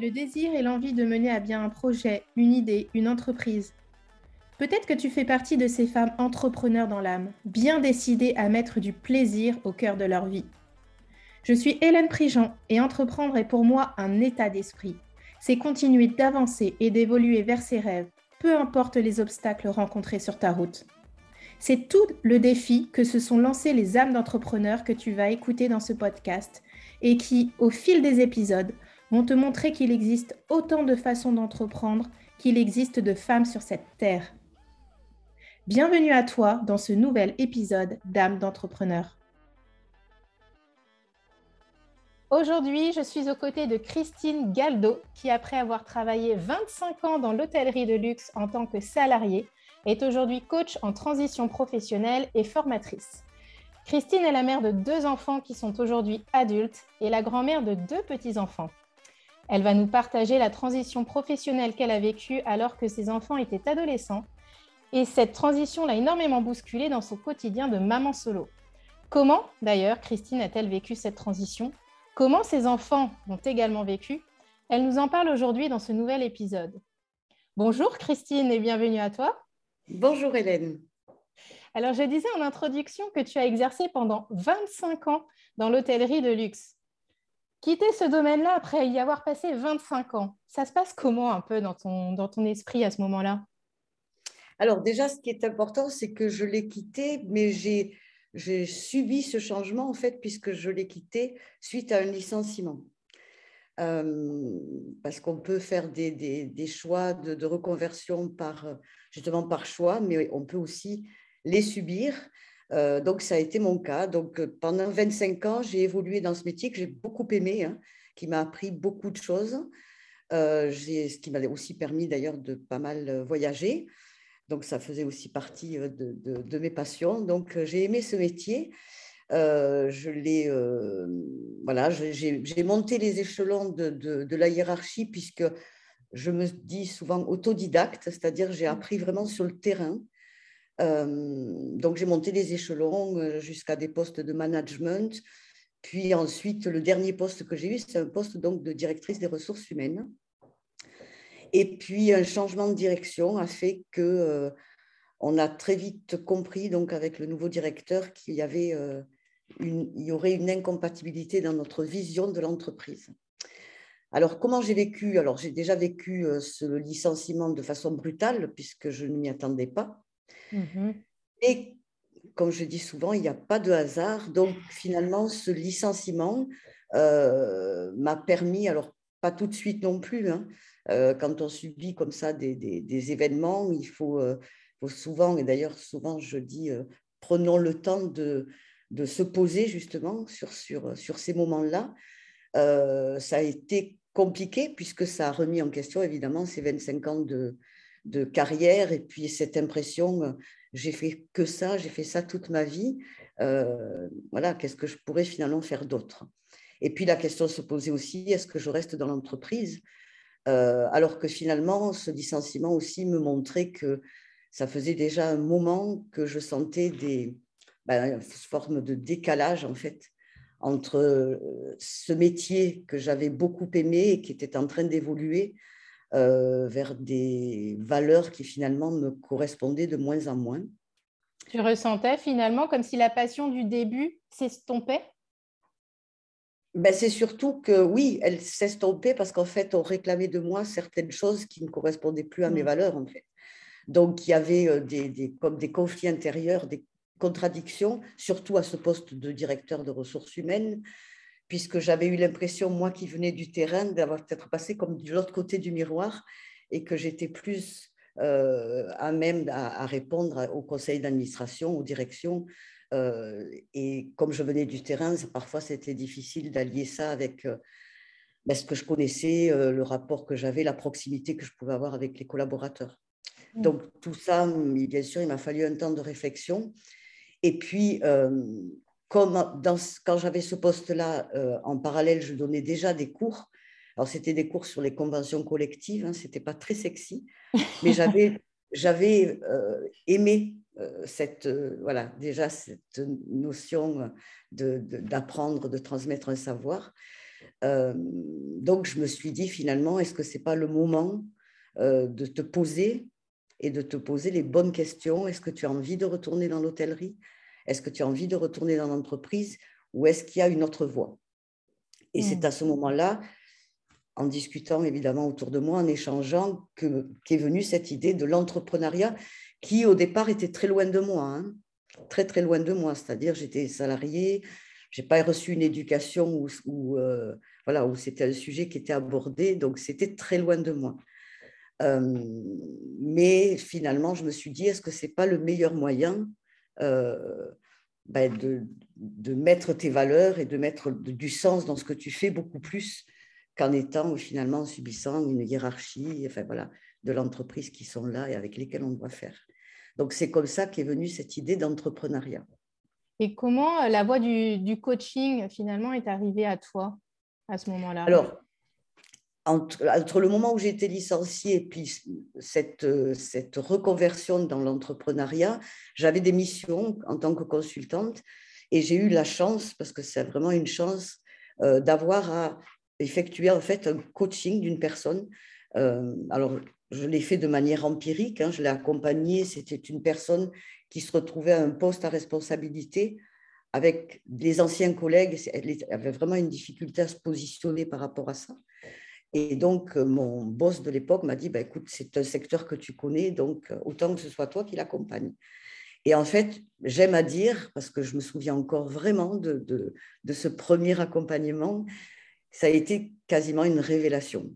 Le désir et l'envie de mener à bien un projet, une idée, une entreprise. Peut-être que tu fais partie de ces femmes entrepreneurs dans l'âme, bien décidées à mettre du plaisir au cœur de leur vie. Je suis Hélène Prigent et entreprendre est pour moi un état d'esprit. C'est continuer d'avancer et d'évoluer vers ses rêves, peu importe les obstacles rencontrés sur ta route. C'est tout le défi que se sont lancés les âmes d'entrepreneurs que tu vas écouter dans ce podcast et qui, au fil des épisodes, vont te montrer qu'il existe autant de façons d'entreprendre qu'il existe de femmes sur cette terre. Bienvenue à toi dans ce nouvel épisode d'âme d'entrepreneur. Aujourd'hui, je suis aux côtés de Christine Galdo, qui après avoir travaillé 25 ans dans l'hôtellerie de luxe en tant que salariée, est aujourd'hui coach en transition professionnelle et formatrice. Christine est la mère de deux enfants qui sont aujourd'hui adultes et la grand-mère de deux petits-enfants. Elle va nous partager la transition professionnelle qu'elle a vécue alors que ses enfants étaient adolescents. Et cette transition l'a énormément bousculée dans son quotidien de maman solo. Comment, d'ailleurs, Christine a-t-elle vécu cette transition? Comment ses enfants l'ont également vécu Elle nous en parle aujourd'hui dans ce nouvel épisode. Bonjour Christine et bienvenue à toi. Bonjour Hélène. Alors, je disais en introduction que tu as exercé pendant 25 ans dans l'hôtellerie de luxe. Quitter ce domaine-là après y avoir passé 25 ans, ça se passe comment un peu dans ton, dans ton esprit à ce moment-là? Alors déjà, ce qui est important, c'est que je l'ai quitté, mais j'ai, j'ai subi ce changement en fait, puisque je l'ai quitté suite à un licenciement. Euh, parce qu'on peut faire des, des, choix de, de, reconversion par, justement par choix, mais on peut aussi les subir. Euh, donc, ça a été mon cas. Donc, euh, pendant 25 ans, j'ai évolué dans ce métier que j'ai beaucoup aimé, hein, qui m'a appris beaucoup de choses, euh, ce qui m'a aussi permis d'ailleurs de pas mal voyager. Donc, ça faisait aussi partie de, de, de mes passions. Donc, j'ai aimé ce métier. je l'ai, voilà, j'ai monté les échelons de, de, la hiérarchie puisque je me dis souvent autodidacte, c'est-à-dire j'ai appris vraiment sur le terrain. Euh, donc, j'ai monté les échelons euh, jusqu'à des postes de management. Puis ensuite, le dernier poste que j'ai eu, c'est un poste donc de directrice des ressources humaines. Et puis, un changement de direction a fait que euh, on a très vite compris, donc avec le nouveau directeur, qu'il y avait une, il y aurait une incompatibilité dans notre vision de l'entreprise. Alors, comment j'ai vécu? Alors, j'ai déjà vécu ce licenciement de façon brutale, puisque je ne m'y attendais pas. Mhm. Et comme je dis souvent, il n'y a pas de hasard. Donc finalement, ce licenciement euh, m'a permis, alors pas tout de suite non plus, hein, euh, quand on subit comme ça des, des, événements, il faut, euh, faut, souvent, et d'ailleurs souvent je dis, prenons le temps de, de, se poser justement sur, sur, sur ces moments-là. ça a été compliqué puisque ça a remis en question évidemment ces 25 ans de, de carrière et puis cette impression, euh, j'ai fait que ça, j'ai fait ça toute ma vie. Euh, voilà, qu'est-ce que je pourrais finalement faire d'autre? Et puis la question se posait aussi, est-ce que je reste dans l'entreprise? Euh, Alors que finalement, ce licenciement aussi me montrait que ça faisait déjà un moment que je sentais des ben, formes de décalage en fait entre ce métier que j'avais beaucoup aimé et qui était en train d'évoluer euh, vers des valeurs qui finalement me correspondaient de moins en moins. Tu ressentais finalement comme si la passion du début s'estompait? Ben, C'est surtout que oui, elle s'estompait parce qu'en fait, on réclamait de moi certaines choses qui ne correspondaient plus à mes mm. valeurs. En fait. Donc, il y avait euh, des, des, comme des conflits intérieurs, des contradictions, surtout à ce poste de directeur de ressources humaines, puisque j'avais eu l'impression, moi qui venais du terrain, d'avoir peut-être passé comme de l'autre côté du miroir et que j'étais plus euh, à même à, répondre au conseil d'administration, aux directions. Euh, et comme je venais du terrain, parfois c'était difficile d'allier ça avec euh, ben, ce que je connaissais, le rapport que j'avais, la proximité que je pouvais avoir avec les collaborateurs. Mmh. Donc tout ça, bien sûr, il m'a fallu un temps de réflexion. Et puis, comme dans, quand j'avais ce poste-là, euh, en parallèle, je donnais déjà des cours. Alors, c'était des cours sur les conventions collectives, hein, ce n'était pas très sexy, mais j'avais, j'avais euh, aimé euh, cette, voilà, déjà cette notion de, d'apprendre, de transmettre un savoir. donc, je me suis dit finalement, est-ce que ce n'est pas le moment de te poser et de te poser les bonnes questions? Est-ce que tu as envie de retourner dans l'hôtellerie? Est-ce que tu as envie de retourner dans l'entreprise Ou est-ce qu'il y a une autre voie? Et c'est mmh. à ce moment-là, en discutant évidemment autour de moi, en échangeant, qu'est venue cette idée de l'entrepreneuriat qui au départ était très loin de moi, hein. très très loin de moi. C'est-à-dire j'étais salariée, j'ai pas reçu une éducation où, où euh, voilà où c'était un sujet qui était abordé, donc c'était très loin de moi. Euh, mais finalement, je me suis dit, est-ce que c'est pas le meilleur moyen ben de, de, mettre tes valeurs et de mettre du sens dans ce que tu fais beaucoup plus qu'en étant finalement en subissant une hiérarchie, enfin voilà, de l'entreprise qui sont là et avec lesquelles on doit faire. Donc c'est comme ça qu'est venue cette idée d'entrepreneuriat. Et comment euh, la voie du, coaching finalement est arrivée à toi à ce moment-là? Alors, entre, le moment où j'ai été licenciée et puis cette, euh, reconversion dans l'entrepreneuriat, j'avais des missions en tant que consultante et j'ai eu la chance, parce que c'est vraiment une chance, euh, d'avoir à effectuer en fait un coaching d'une personne. alors, je l'ai fait de manière empirique, hein, je l'ai accompagné, c'était une personne qui se retrouvait à un poste à responsabilité avec les anciens collègues, elle avait vraiment une difficulté à se positionner par rapport à ça. Et donc, euh, mon boss de l'époque m'a dit, bah, écoute, c'est un secteur que tu connais, donc euh, autant que ce soit toi qui l'accompagne. Et en fait, j'aime à dire, parce que je me souviens encore vraiment de, de, de ce premier accompagnement, ça a été quasiment une révélation.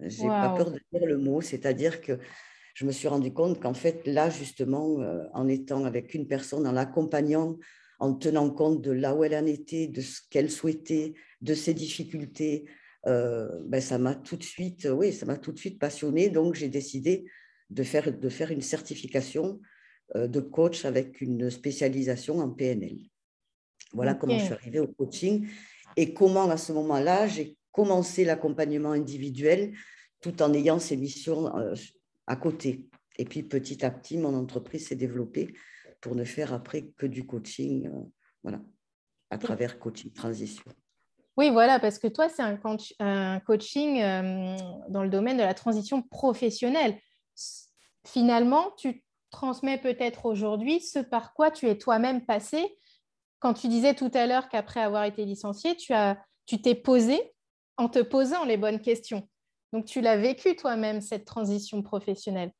J'ai pas peur de dire le mot, c'est-à-dire que je me suis rendu compte qu'en fait, là, justement, euh, en étant avec une personne, en l'accompagnant, en tenant compte de là où elle en était, de ce qu'elle souhaitait, de ses difficultés, ben, ça m'a tout de suite, oui, ça m'a tout de suite passionné. Donc, j'ai décidé de faire, de faire une certification euh, de coach avec une spécialisation en PNL. Voilà comment je suis arrivée au coaching et comment, à ce moment-là, j'ai commencer l'accompagnement individuel tout en ayant ces missions euh, à côté. Et puis petit à petit, mon entreprise s'est développée pour ne faire après que du coaching, euh, voilà, à travers coaching transition. Oui, voilà, parce que toi, c'est un, coaching dans le domaine de la transition professionnelle. Finalement, tu transmets peut-être aujourd'hui ce par quoi tu es toi-même passé. Quand tu disais tout à l'heure qu'après avoir été licencié, tu t'es posé en te posant les bonnes questions. Donc, tu l'as vécu toi-même, cette transition professionnelle.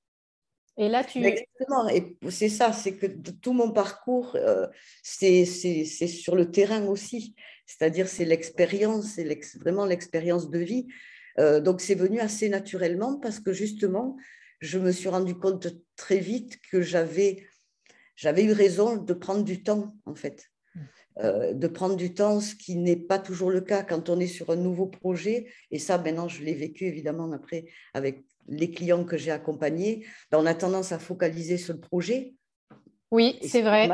Et là, tu... Exactement, et c'est ça, c'est que tout mon parcours, euh, c'est sur le terrain aussi. C'est-à-dire, c'est l'expérience, c'est vraiment l'expérience de vie. Euh, donc, c'est venu assez naturellement parce que justement, je me suis rendu compte très vite que j'avais eu raison de prendre du temps, en fait. Euh, de prendre du temps, ce qui n'est pas toujours le cas quand on est sur un nouveau projet. Et ça, maintenant, je l'ai vécu évidemment après avec les clients que j'ai accompagnés. Ben, on a tendance à focaliser sur le projet. Oui, c'est vrai.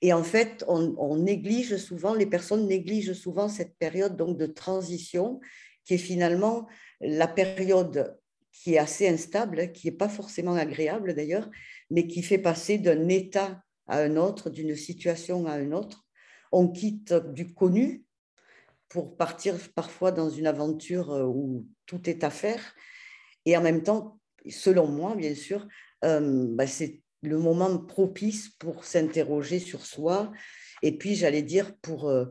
Et en fait, on, néglige souvent, les personnes négligent souvent cette période donc de transition qui est finalement la période qui est assez instable, qui n'est pas forcément agréable d'ailleurs, mais qui fait passer d'un état à un autre, d'une situation à une autre on quitte du connu pour partir parfois dans une aventure euh, où tout est à faire. Et en même temps, selon moi, bien sûr, euh, bah, c'est le moment propice pour s'interroger sur soi et puis, j'allais dire, pour, euh,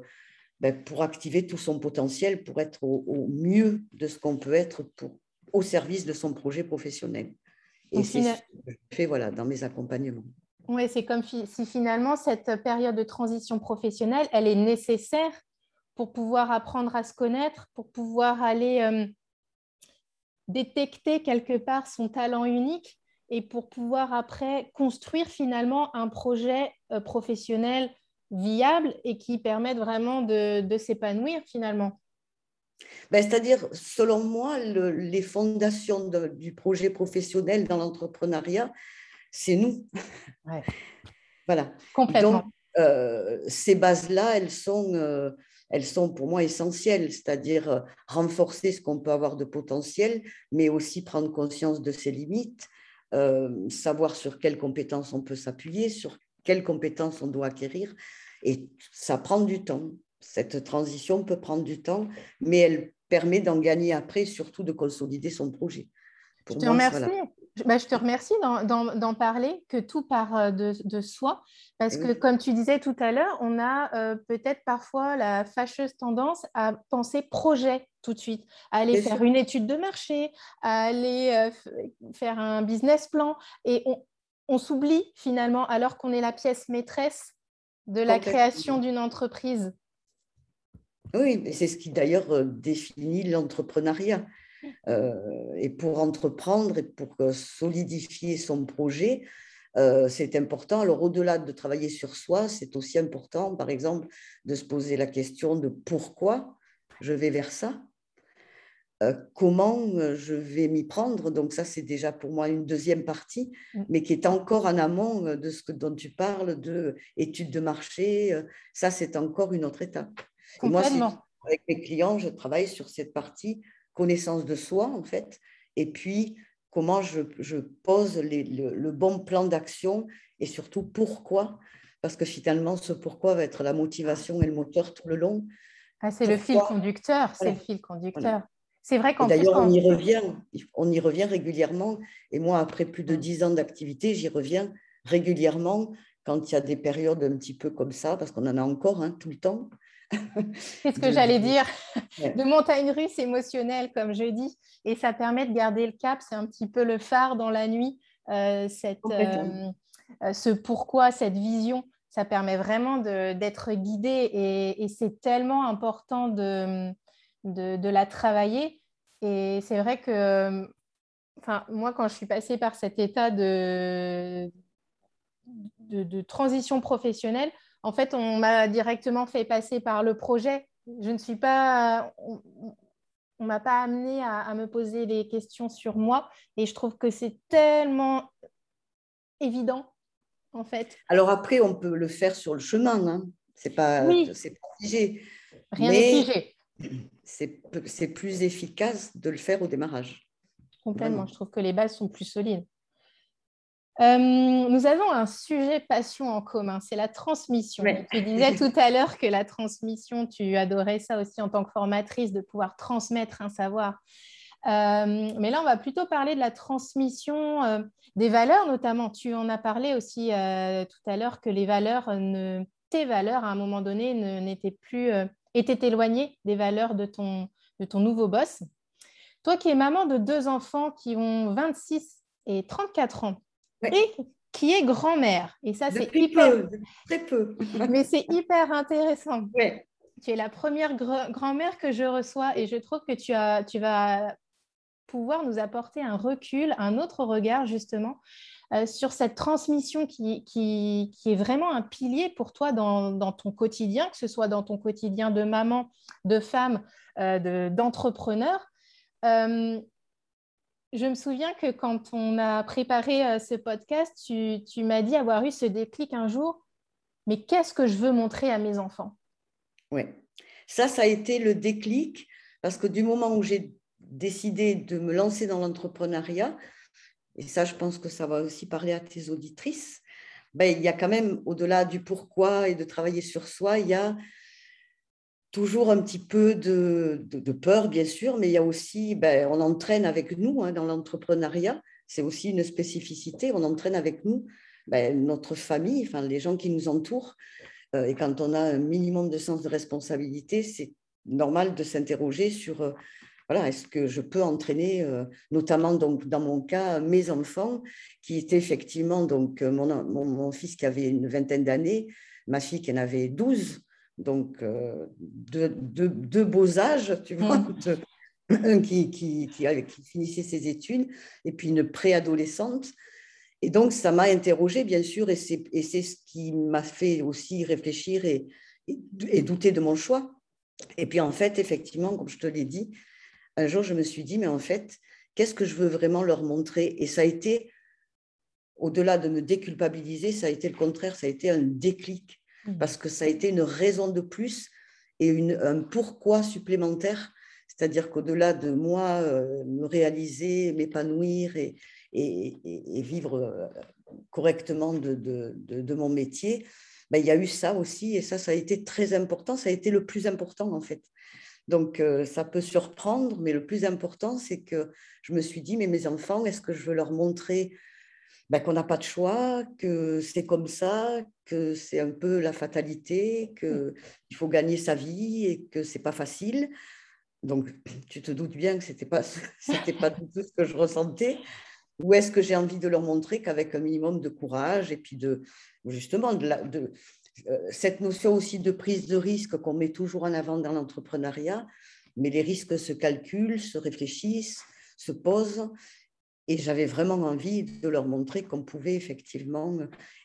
bah, pour activer tout son potentiel, pour être au, mieux de ce qu'on peut être pour, au service de son projet professionnel. Et c'est ce que je fais voilà, dans mes accompagnements. Oui, c'est comme si finalement cette période de transition professionnelle, elle est nécessaire pour pouvoir apprendre à se connaître, pour pouvoir aller euh, détecter quelque part son talent unique et pour pouvoir après construire finalement un projet euh, professionnel viable et qui permette vraiment de, s'épanouir finalement. Ben, C'est-à-dire, selon moi, les fondations du projet professionnel dans l'entrepreneuriat, c'est nous. voilà. Complètement. Donc, euh, ces bases-là, elles sont, euh, elles sont pour moi essentielles, c'est-à-dire euh, renforcer ce qu'on peut avoir de potentiel, mais aussi prendre conscience de ses limites, savoir sur quelles compétences on peut s'appuyer, sur quelles compétences on doit acquérir. Et ça prend du temps. cette transition peut prendre du temps, mais elle permet d'en gagner après, surtout de consolider son projet. je te remercie. Bah, je te remercie d'en parler, que tout part euh, de, soi, parce que comme tu disais tout à l'heure, on a euh, peut-être parfois la fâcheuse tendance à penser projet tout de suite, à aller faire une étude de marché, à aller euh, faire un business plan, et on, on s'oublie finalement alors qu'on est la pièce maîtresse de la création d'une entreprise. Oui, c'est ce qui d'ailleurs définit l'entrepreneuriat. Euh, et pour entreprendre et pour solidifier son projet, euh, c'est important. Alors, au-delà de travailler sur soi, c'est aussi important, par exemple, de se poser la question de pourquoi je vais vers ça, euh, comment je vais m'y prendre. Donc, ça, c'est déjà pour moi une deuxième partie, mm. mais qui est encore en amont de ce que, dont tu parles, de études de marché. Ça, c'est encore une autre étape. Et moi, avec mes clients, je travaille sur cette partie connaissance de soi, en fait, et puis comment je, pose le, bon plan d'action et surtout pourquoi, parce que finalement, ce pourquoi va être la motivation et le moteur tout le long. Ah, c'est le fil conducteur, c'est le fil conducteur. C'est vrai qu'en D'ailleurs, on y revient, on y revient régulièrement. Et moi, après plus de dix ans d'activité, j'y reviens régulièrement quand il y a des périodes un petit peu comme ça, parce qu'on en a encore hein, tout le temps. C'est ce que j'allais dire. De montagne russe émotionnelle, comme je dis. Et ça permet de garder le cap. C'est un petit peu le phare dans la nuit. Euh, cette, euh, euh, ce pourquoi, cette vision, ça permet vraiment d'être guidé. Et, c'est tellement important de, de, la travailler. Et c'est vrai que enfin, moi, quand je suis passée par cet état de, de, de transition professionnelle, en fait, on m'a directement fait passer par le projet. Je ne suis pas. On, ne m'a pas amené à, me poser des questions sur moi. Et je trouve que c'est tellement évident, en fait. Alors après, on peut le faire sur le chemin. Hein. C'est pas, c'est pas figé. Rien n'est figé. C'est plus efficace de le faire au démarrage. Complètement. Je trouve que les bases sont plus solides. Euh, nous avons un sujet passion en commun, c'est la transmission. Tu disais tout à l'heure que la transmission, tu adorais ça aussi en tant que formatrice, de pouvoir transmettre un savoir. Euh, mais là, on va plutôt parler de la transmission euh, des valeurs, notamment. Tu en as parlé aussi tout à l'heure que les valeurs, ne... tes valeurs, à un moment donné, n'étaient plus, étaient éloignées des valeurs de ton, de ton nouveau boss. Toi qui es maman de deux enfants qui ont 26 et 34 ans, et qui est grand-mère. Et ça, c'est hyper. très peu. Mais c'est hyper intéressant. Tu es la première grand-mère que je reçois et je trouve que tu, as, tu vas pouvoir nous apporter un recul, un autre regard justement euh, sur cette transmission qui, qui, qui, est vraiment un pilier pour toi dans, dans, ton quotidien, que ce soit dans ton quotidien de maman, de femme, euh, d'entrepreneur. Euh, je me souviens que quand on a préparé euh, ce podcast, tu, m'as dit avoir eu ce déclic un jour, mais qu'est-ce que je veux montrer à mes enfants? Oui, ça, ça a été le déclic, parce que du moment où j'ai décidé de me lancer dans l'entrepreneuriat, et ça, je pense que ça va aussi parler à tes auditrices, ben, il y a quand même, au-delà du pourquoi et de travailler sur soi, il y a toujours un petit peu de, peur, bien sûr, mais il y a aussi, ben, on entraîne avec nous hein, dans l'entrepreneuriat, c'est aussi une spécificité, on entraîne avec nous ben, notre famille, enfin, les gens qui nous entourent. Euh, et quand on a un minimum de sens de responsabilité, c'est normal de s'interroger sur, euh, voilà, est-ce que je peux entraîner, euh, notamment dans mon cas, mes enfants, qui étaient effectivement donc, mon, mon fils qui avait une vingtaine d'années, ma fille qui en avait 12, donc euh, deux, beaux âges, tu vois, mm. un qui, qui, qui, finissait ses études et puis une préadolescente. Et donc, ça m'a interrogée, bien sûr, et c'est ce qui m'a fait aussi réfléchir et, et, douter de mon choix. Et puis, en fait, effectivement, comme je te l'ai dit, un jour, je me suis dit, mais en fait, qu'est-ce que je veux vraiment leur montrer? Et ça a été, au-delà de me déculpabiliser, ça a été le contraire, ça a été un déclic. Mmh. parce que ça a été une raison de plus et un pourquoi supplémentaire. C'est-à-dire qu'au-delà de moi, euh, me réaliser, m'épanouir et, vivre euh, correctement de, mon métier, ben, il y a eu ça aussi, et ça, ça a été très important, ça a été le plus important en fait. Donc, euh, ça peut surprendre, mais le plus important, c'est que je me suis dit, mais mes enfants, est-ce que je veux leur montrer ben, qu'on n'a pas de choix, que c'est comme ça, que c'est un peu la fatalité, qu'il faut gagner sa vie et que c'est pas facile. Donc, tu te doutes bien que ce n'était pas, pas tout ce que je ressentais. Ou est-ce que j'ai envie de leur montrer qu'avec un minimum de courage et puis de, justement, de, de euh, cette notion aussi de prise de risque qu'on met toujours en avant dans l'entrepreneuriat, mais les risques se calculent, se réfléchissent, se posent. Et j'avais vraiment envie de leur montrer qu'on pouvait effectivement.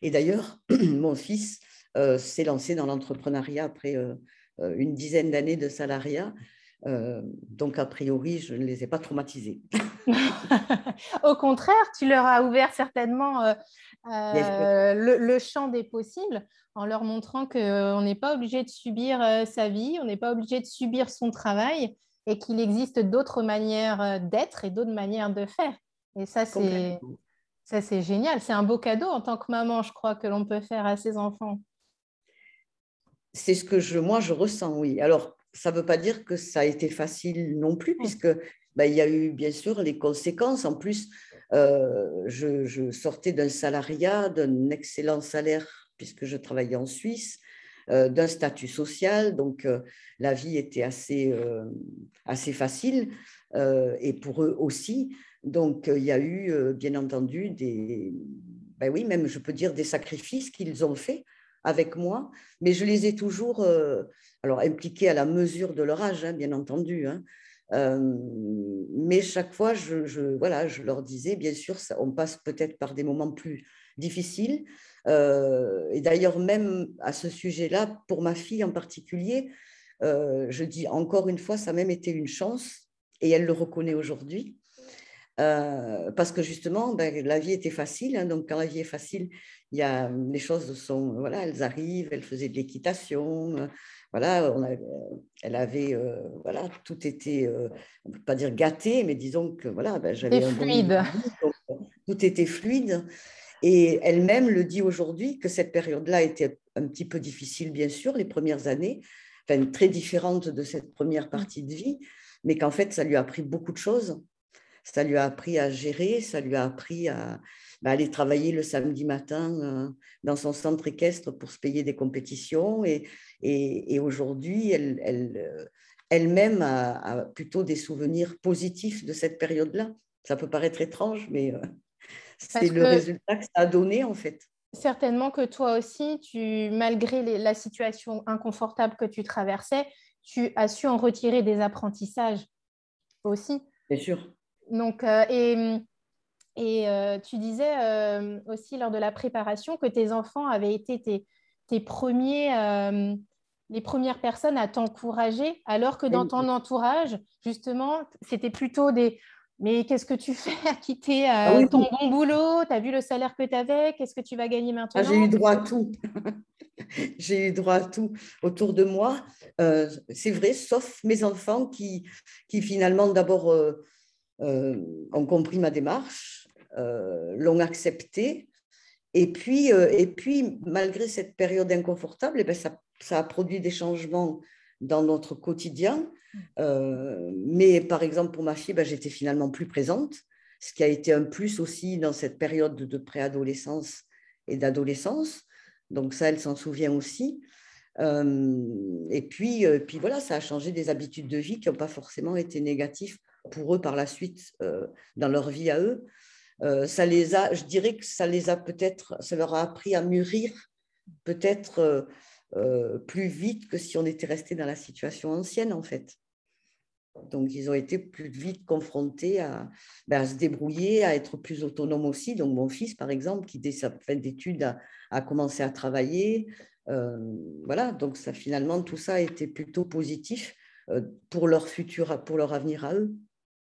Et d'ailleurs, mon fils euh, s'est lancé dans l'entrepreneuriat après euh, euh, une dizaine d'années de salariat. donc, a priori, je ne les ai pas traumatisés. Au contraire, tu leur as ouvert certainement le, le, champ des possibles en leur montrant qu'on n'est pas obligé de subir sa vie, on n'est pas obligé de subir son travail et qu'il existe d'autres manières d'être et d'autres manières de faire. Et ça, c'est, ça, c'est génial. C'est un beau cadeau en tant que maman, je crois, que l'on peut faire à ses enfants. C'est ce que je, moi, je ressens, oui. Alors, ça ne veut pas dire que ça a été facile non plus, puisque ben, il y a eu bien sûr les conséquences. En plus, euh, je, sortais d'un salariat, d'un excellent salaire, puisque je travaillais en Suisse, euh, d'un statut social, donc euh, la vie était assez, assez facile, et pour eux aussi. Donc, euh, il y a eu, euh, bien entendu, des, ben même je peux dire des sacrifices qu'ils ont faits avec moi, mais je les ai toujours, euh, alors impliqués à la mesure de leur âge, hein, bien entendu. Hein. mais chaque fois, je, voilà, je leur disais, bien sûr, ça, on passe peut-être par des moments plus difficiles. et d'ailleurs, même à ce sujet-là, pour ma fille en particulier, je dis encore une fois, ça a même été une chance, et elle le reconnaît aujourd'hui. Euh, parce que justement, ben, la vie était facile. Hein, donc, quand la vie est facile, il y a, les choses sont, voilà, elles arrivent. Elle faisait de l'équitation. Euh, voilà, on elle avait, euh, voilà, tout était, on ne peut pas dire gâté, mais disons que voilà, ben, j'avais un fluide. tout était fluide. Et elle-même le dit aujourd'hui que cette période-là était un petit peu difficile, bien sûr, les premières années, enfin, très différente de cette première mmh. partie de vie, mais qu'en fait, ça lui a appris beaucoup de choses ça lui a appris à gérer, ça lui a appris à, bah, aller travailler le samedi matin euh, dans son centre équestre pour se payer des compétitions. Et, et, aujourd'hui, elle, elle, euh, elle-même a, plutôt des souvenirs positifs de cette période-là. Ça peut paraître étrange, mais euh, c'est le résultat que ça a donné en fait. Certainement que toi aussi, tu, malgré la situation inconfortable que tu traversais, tu as su en retirer des apprentissages aussi. Bien sûr. Donc, euh, et, et euh, tu disais euh, aussi lors de la préparation que tes enfants avaient été tes, tes premiers, les premières personnes à t'encourager, alors que dans ton entourage, justement, c'était plutôt des mais qu'est-ce que tu fais à quitter ah ton bon boulot? Tu as vu le salaire que tu avais Qu'est-ce que tu vas gagner ah, maintenant? J'ai eu droit à tout. J'ai eu droit à tout autour de moi. c'est vrai, sauf mes enfants qui, qui finalement d'abord euh, ont compris ma démarche, euh, l'ont acceptée. Et puis, euh, et puis, malgré cette période inconfortable, eh bien, ça, ça, a produit des changements dans notre quotidien. mais par exemple, pour ma fille, ben, j'étais finalement plus présente, ce qui a été un plus aussi dans cette période de préadolescence et d'adolescence. Donc ça, elle s'en souvient aussi. et puis, puis voilà, ça a changé des habitudes de vie qui n'ont pas forcément été négatives pour eux par la suite euh, dans leur vie à eux. Euh, ça les a, je dirais que ça les a peut-être, ça leur a appris à mûrir peut-être euh, plus vite que si on était resté dans la situation ancienne en fait. Donc, ils ont été plus vite confrontés à, ben, à, se débrouiller, à être plus autonomes aussi. Donc, mon fils, par exemple, qui dès sa fin d'études a, a, commencé à travailler. voilà, donc ça, finalement, tout ça a été plutôt positif pour leur futur, pour leur avenir à eux.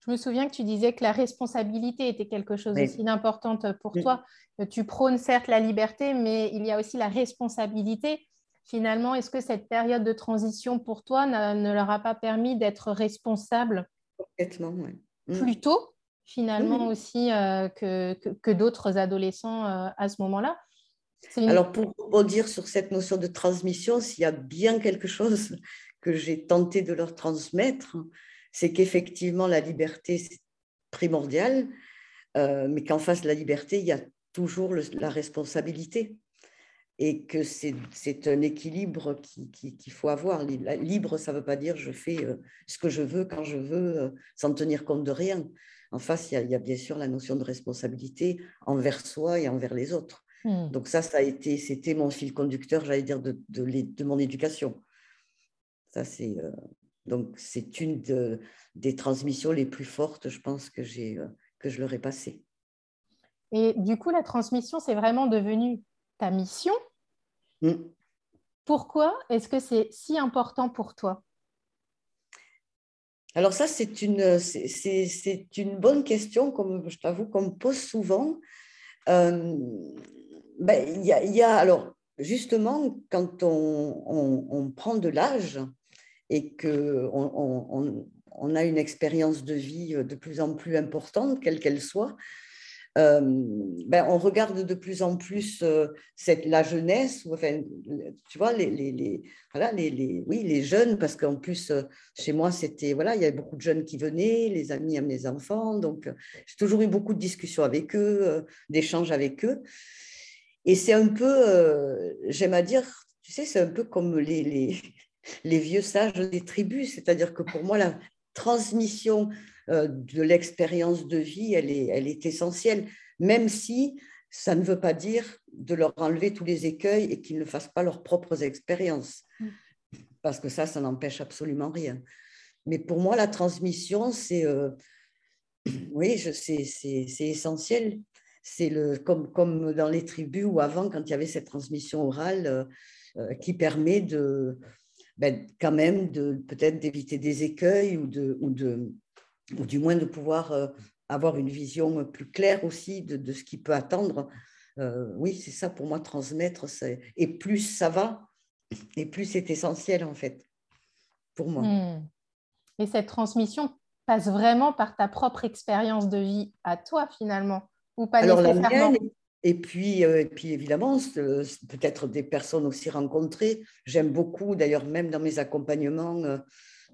Je me souviens que tu disais que la responsabilité était quelque chose aussi d'importante pour toi. Tu prônes certes la liberté, mais il y a aussi la responsabilité. Finalement, est-ce que cette période de transition pour toi ne leur a pas permis d'être responsable Complètement, oui. Mm. Plus tôt, finalement, aussi euh, que, que, d'autres adolescents euh, à ce moment-là? Alors, pour dire sur cette notion de transmission, s'il y a bien quelque chose que j'ai tenté de leur transmettre, c'est qu'effectivement, la liberté, c'est primordial, euh, mais qu'en face de la liberté, il y a toujours la responsabilité et que c'est un équilibre qu'il faut avoir. Libre, ça ne veut pas dire je fais euh, ce que je veux quand je veux, euh, sans tenir compte de rien. En face, il y, a, bien sûr la notion de responsabilité envers soi et envers les autres. Hmm. Donc ça, ça a été, c'était mon fil conducteur, j'allais dire, de, de, mon éducation. Ça, c'est euh, donc c'est une des transmissions les plus fortes, je pense que j'ai que je leur ai passée. Et du coup, la transmission, c'est vraiment devenu ta mission? Hmm. Pourquoi est-ce que c'est si important pour toi? Alors ça, c'est une, c'est, une bonne question, comme je t'avoue, qu'on me pose souvent. Euh, ben, il y, a, y, a, alors, justement, quand on, on, prend de l'âge et qu'on on, a une expérience de vie de plus en plus importante, quelle qu'elle soit, euh, ben, on regarde de plus en plus euh, cette, la jeunesse, enfin, tu vois, les, les, voilà, les, oui, les jeunes, parce qu'en plus, euh, chez moi, c'était, voilà, il y avait beaucoup de jeunes qui venaient, les amis à mes enfants, donc j'ai toujours eu beaucoup de discussions avec eux, d'échanges avec eux. Et c'est un peu, j'aime à dire, tu sais, c'est un peu comme les, les, vieux sages des tribus, c'est-à-dire que pour moi, la transmission euh, de l'expérience de vie, elle est, elle est essentielle, même si ça ne veut pas dire de leur enlever tous les écueils et qu'ils ne fassent pas leurs propres expériences, mm. parce que ça, ça n'empêche absolument rien. Mais pour moi, la transmission, c'est euh, oui, c'est essentiel. C'est le comme, comme dans les tribus ou avant, quand il y avait cette transmission orale euh, qui permet de ben, quand même de peut-être d'éviter des écueils ou de, ou de ou du moins de pouvoir euh, avoir une vision plus claire aussi de, ce qui peut attendre. Euh, oui, c'est ça pour moi, transmettre. Et plus ça va, et plus c'est essentiel en fait, pour moi. Hmm. Et cette transmission passe vraiment par ta propre expérience de vie à toi finalement, ou pas Alors, nécessairement et puis, euh, et puis évidemment, peut-être des personnes aussi rencontrées. J'aime beaucoup, d'ailleurs, même dans mes accompagnements,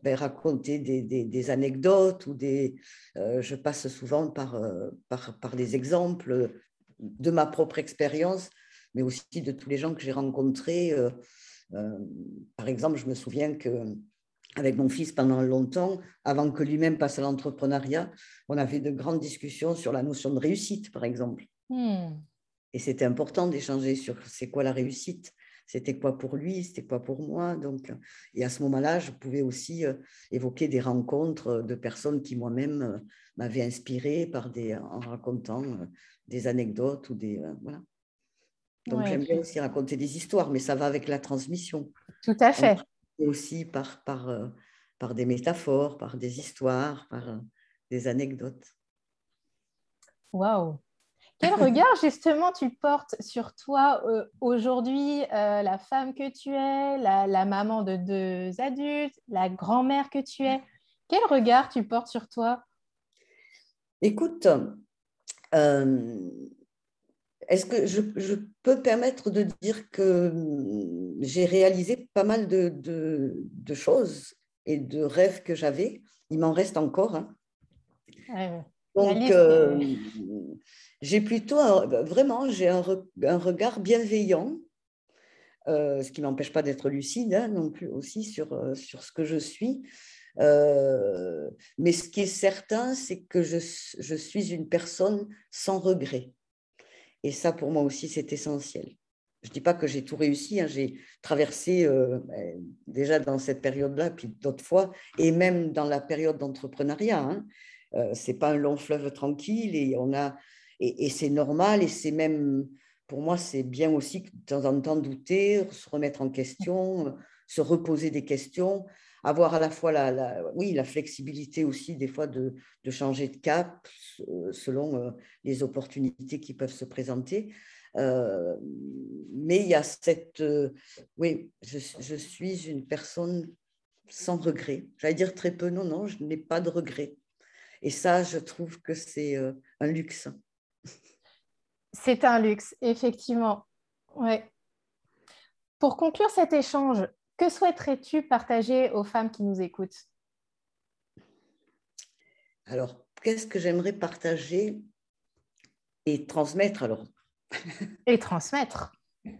ben, raconter des, anecdotes ou des. Euh, je passe souvent par, euh, par, des exemples de ma propre expérience, mais aussi de tous les gens que j'ai rencontrés. Euh, par exemple, je me souviens que avec mon fils pendant longtemps, avant que lui-même passe à l'entrepreneuriat, on avait de grandes discussions sur la notion de réussite, par exemple. Hmm. Et c'était important d'échanger sur c'est quoi la réussite c'était quoi pour lui, c'était quoi pour moi. Donc, et à ce moment-là, je pouvais aussi euh, évoquer des rencontres de personnes qui moi-même euh, m'avaient inspiré par des, en racontant euh, des anecdotes ou des voilà. Donc j'aime bien aussi raconter des histoires, mais ça va avec la transmission. Tout à fait. Et aussi par, par, par des métaphores, par des histoires, par des anecdotes. Waouh quel regard justement tu portes sur toi euh, aujourd'hui, euh, la femme que tu es, la, maman de deux adultes, la grand-mère que tu es? Quel regard tu portes sur toi? Écoute, euh, est-ce que je, peux permettre de dire que hum, j'ai réalisé pas mal de, choses et de rêves que j'avais? Il m'en reste encore. Hein. Donc, j'ai plutôt, bah, vraiment, j'ai un, regard bienveillant, euh, ce qui ne m'empêche pas d'être lucide hein, non plus aussi sur, euh, sur ce que je suis. Euh, mais ce qui est certain, c'est que je, je, suis une personne sans regret. Et ça, pour moi aussi, c'est essentiel. Je ne dis pas que j'ai tout réussi, hein, j'ai traversé ben, déjà dans cette période-là, puis d'autres fois, et même dans la période d'entrepreneuriat. Hein, ce n'est pas un long fleuve tranquille et on a et, c'est normal et c'est même, pour moi, c'est bien aussi de temps en temps douter, se remettre en question, se reposer des questions, avoir à la fois la, oui, la flexibilité aussi des fois de, changer de cap euh, selon euh, les opportunités qui peuvent se présenter. Euh, mais il y a cette... oui, je, je, suis une personne sans regret. J'allais dire très peu, non, non, je n'ai pas de regret. Et ça, je trouve que c'est un luxe. C'est un luxe, effectivement. Ouais. Pour conclure cet échange, que souhaiterais-tu partager aux femmes qui nous écoutent? Alors, qu'est-ce que j'aimerais partager et transmettre alors? Et transmettre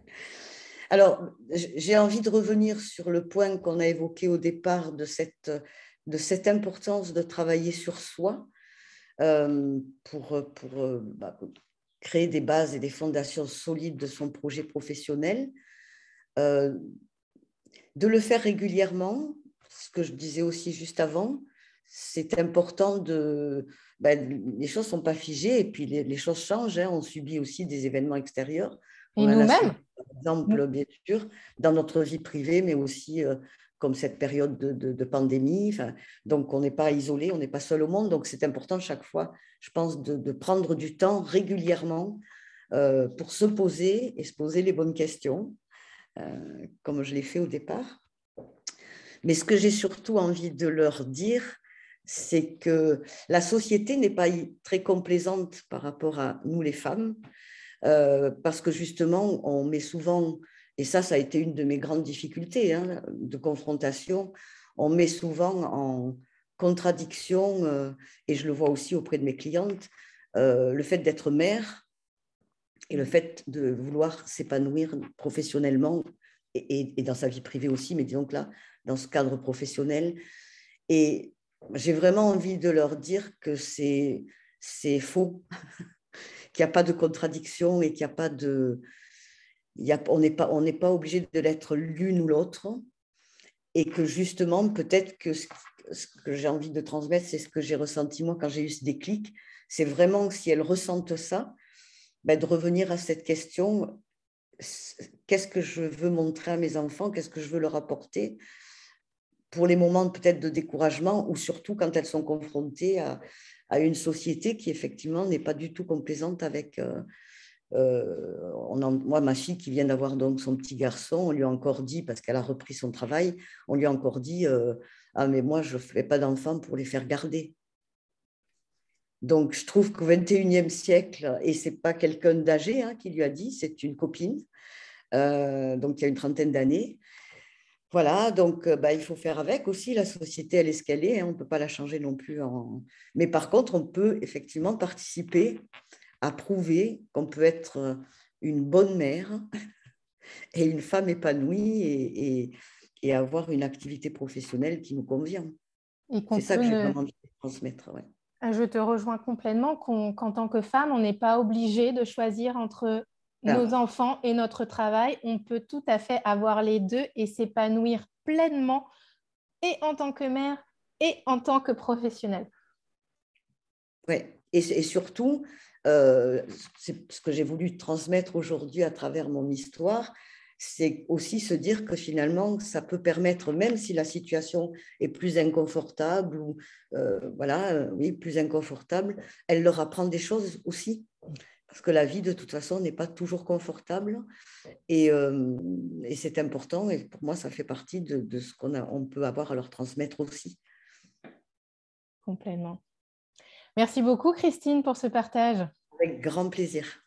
Alors, j'ai envie de revenir sur le point qu'on a évoqué au départ de cette, de cette importance de travailler sur soi euh, pour, pour euh, bah, créer des bases et des fondations solides de son projet professionnel. Euh, de le faire régulièrement, ce que je disais aussi juste avant, c'est important de... Ben, les choses ne sont pas figées et puis les, choses changent. Hein. On subit aussi des événements extérieurs. Et nous-mêmes Par exemple, bien sûr, dans notre vie privée, mais aussi euh, comme cette période de, pandémie. donc, on n'est pas isolé, on n'est pas seul au monde. Donc, c'est important chaque fois, je pense, de, prendre du temps régulièrement euh, pour se poser et se poser les bonnes questions, euh, comme je l'ai fait au départ. Mais ce que j'ai surtout envie de leur dire, c'est que la société n'est pas très complaisante par rapport à nous les femmes, euh, parce que justement, on met souvent, et ça, ça a été une de mes grandes difficultés hein, de confrontation, on met souvent en contradiction, euh, et je le vois aussi auprès de mes clientes, euh, le fait d'être mère et le fait de vouloir s'épanouir professionnellement et, et, dans sa vie privée aussi, mais disons que là, dans ce cadre professionnel. Et j'ai vraiment envie de leur dire que c'est faux, qu'il n'y a pas de contradiction et qu'il n'y a pas de... On n'est pas, obligé de l'être l'une ou l'autre. Et que justement, peut-être que ce, que j'ai envie de transmettre, c'est ce que j'ai ressenti moi quand j'ai eu ce déclic, c'est vraiment si elles ressentent ça, ben de revenir à cette question, qu'est-ce que je veux montrer à mes enfants, qu'est-ce que je veux leur apporter? Pour les moments peut-être de découragement ou surtout quand elles sont confrontées à, une société qui effectivement n'est pas du tout complaisante avec... Euh, euh, moi, ma fille qui vient d'avoir donc son petit garçon, on lui a encore dit, parce qu'elle a repris son travail, on lui a encore dit, euh, ah mais moi je ne fais pas d'enfants pour les faire garder. Donc je trouve qu'au XXIe siècle, et c'est pas quelqu'un d'âgé hein, qui lui a dit, c'est une copine, donc il y a une trentaine d'années, voilà, donc euh, bah, il faut faire avec aussi. La société, elle est ce qu'elle est. Hein, on ne peut pas la changer non plus. Mais par contre, on peut effectivement participer à prouver qu'on peut être euh, une bonne mère et une femme épanouie et, avoir une activité professionnelle qui nous convient. C'est ça que j'ai vraiment envie de transmettre. Ah, je te rejoins complètement qu'en tant que femme, on n'est pas obligé de choisir entre nos enfants et notre travail, on peut tout à fait avoir les deux et s'épanouir pleinement et en tant que mère et en tant que professionnelle. Oui, et, surtout, euh, ce que j'ai voulu transmettre aujourd'hui à travers mon histoire, c'est aussi se dire que finalement, ça peut permettre, même si la situation est plus inconfortable ou euh, voilà, euh, oui, plus inconfortable, elle leur apprend des choses aussi parce que la vie, de toute façon, n'est pas toujours confortable. Et, c'est important. Et pour moi, ça fait partie de, ce qu'on on peut avoir à leur transmettre aussi. Complètement. Merci beaucoup, Christine, pour ce partage. Avec grand plaisir.